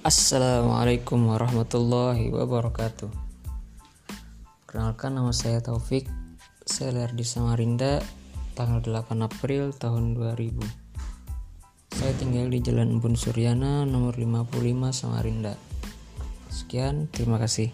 Assalamualaikum warahmatullahi wabarakatuh. Perkenalkan nama saya Taufik. Saya lahir di Samarinda tanggal 8 April tahun 2000. Saya tinggal di Jalan Embun Suryana nomor 55 Samarinda. Sekian, terima kasih.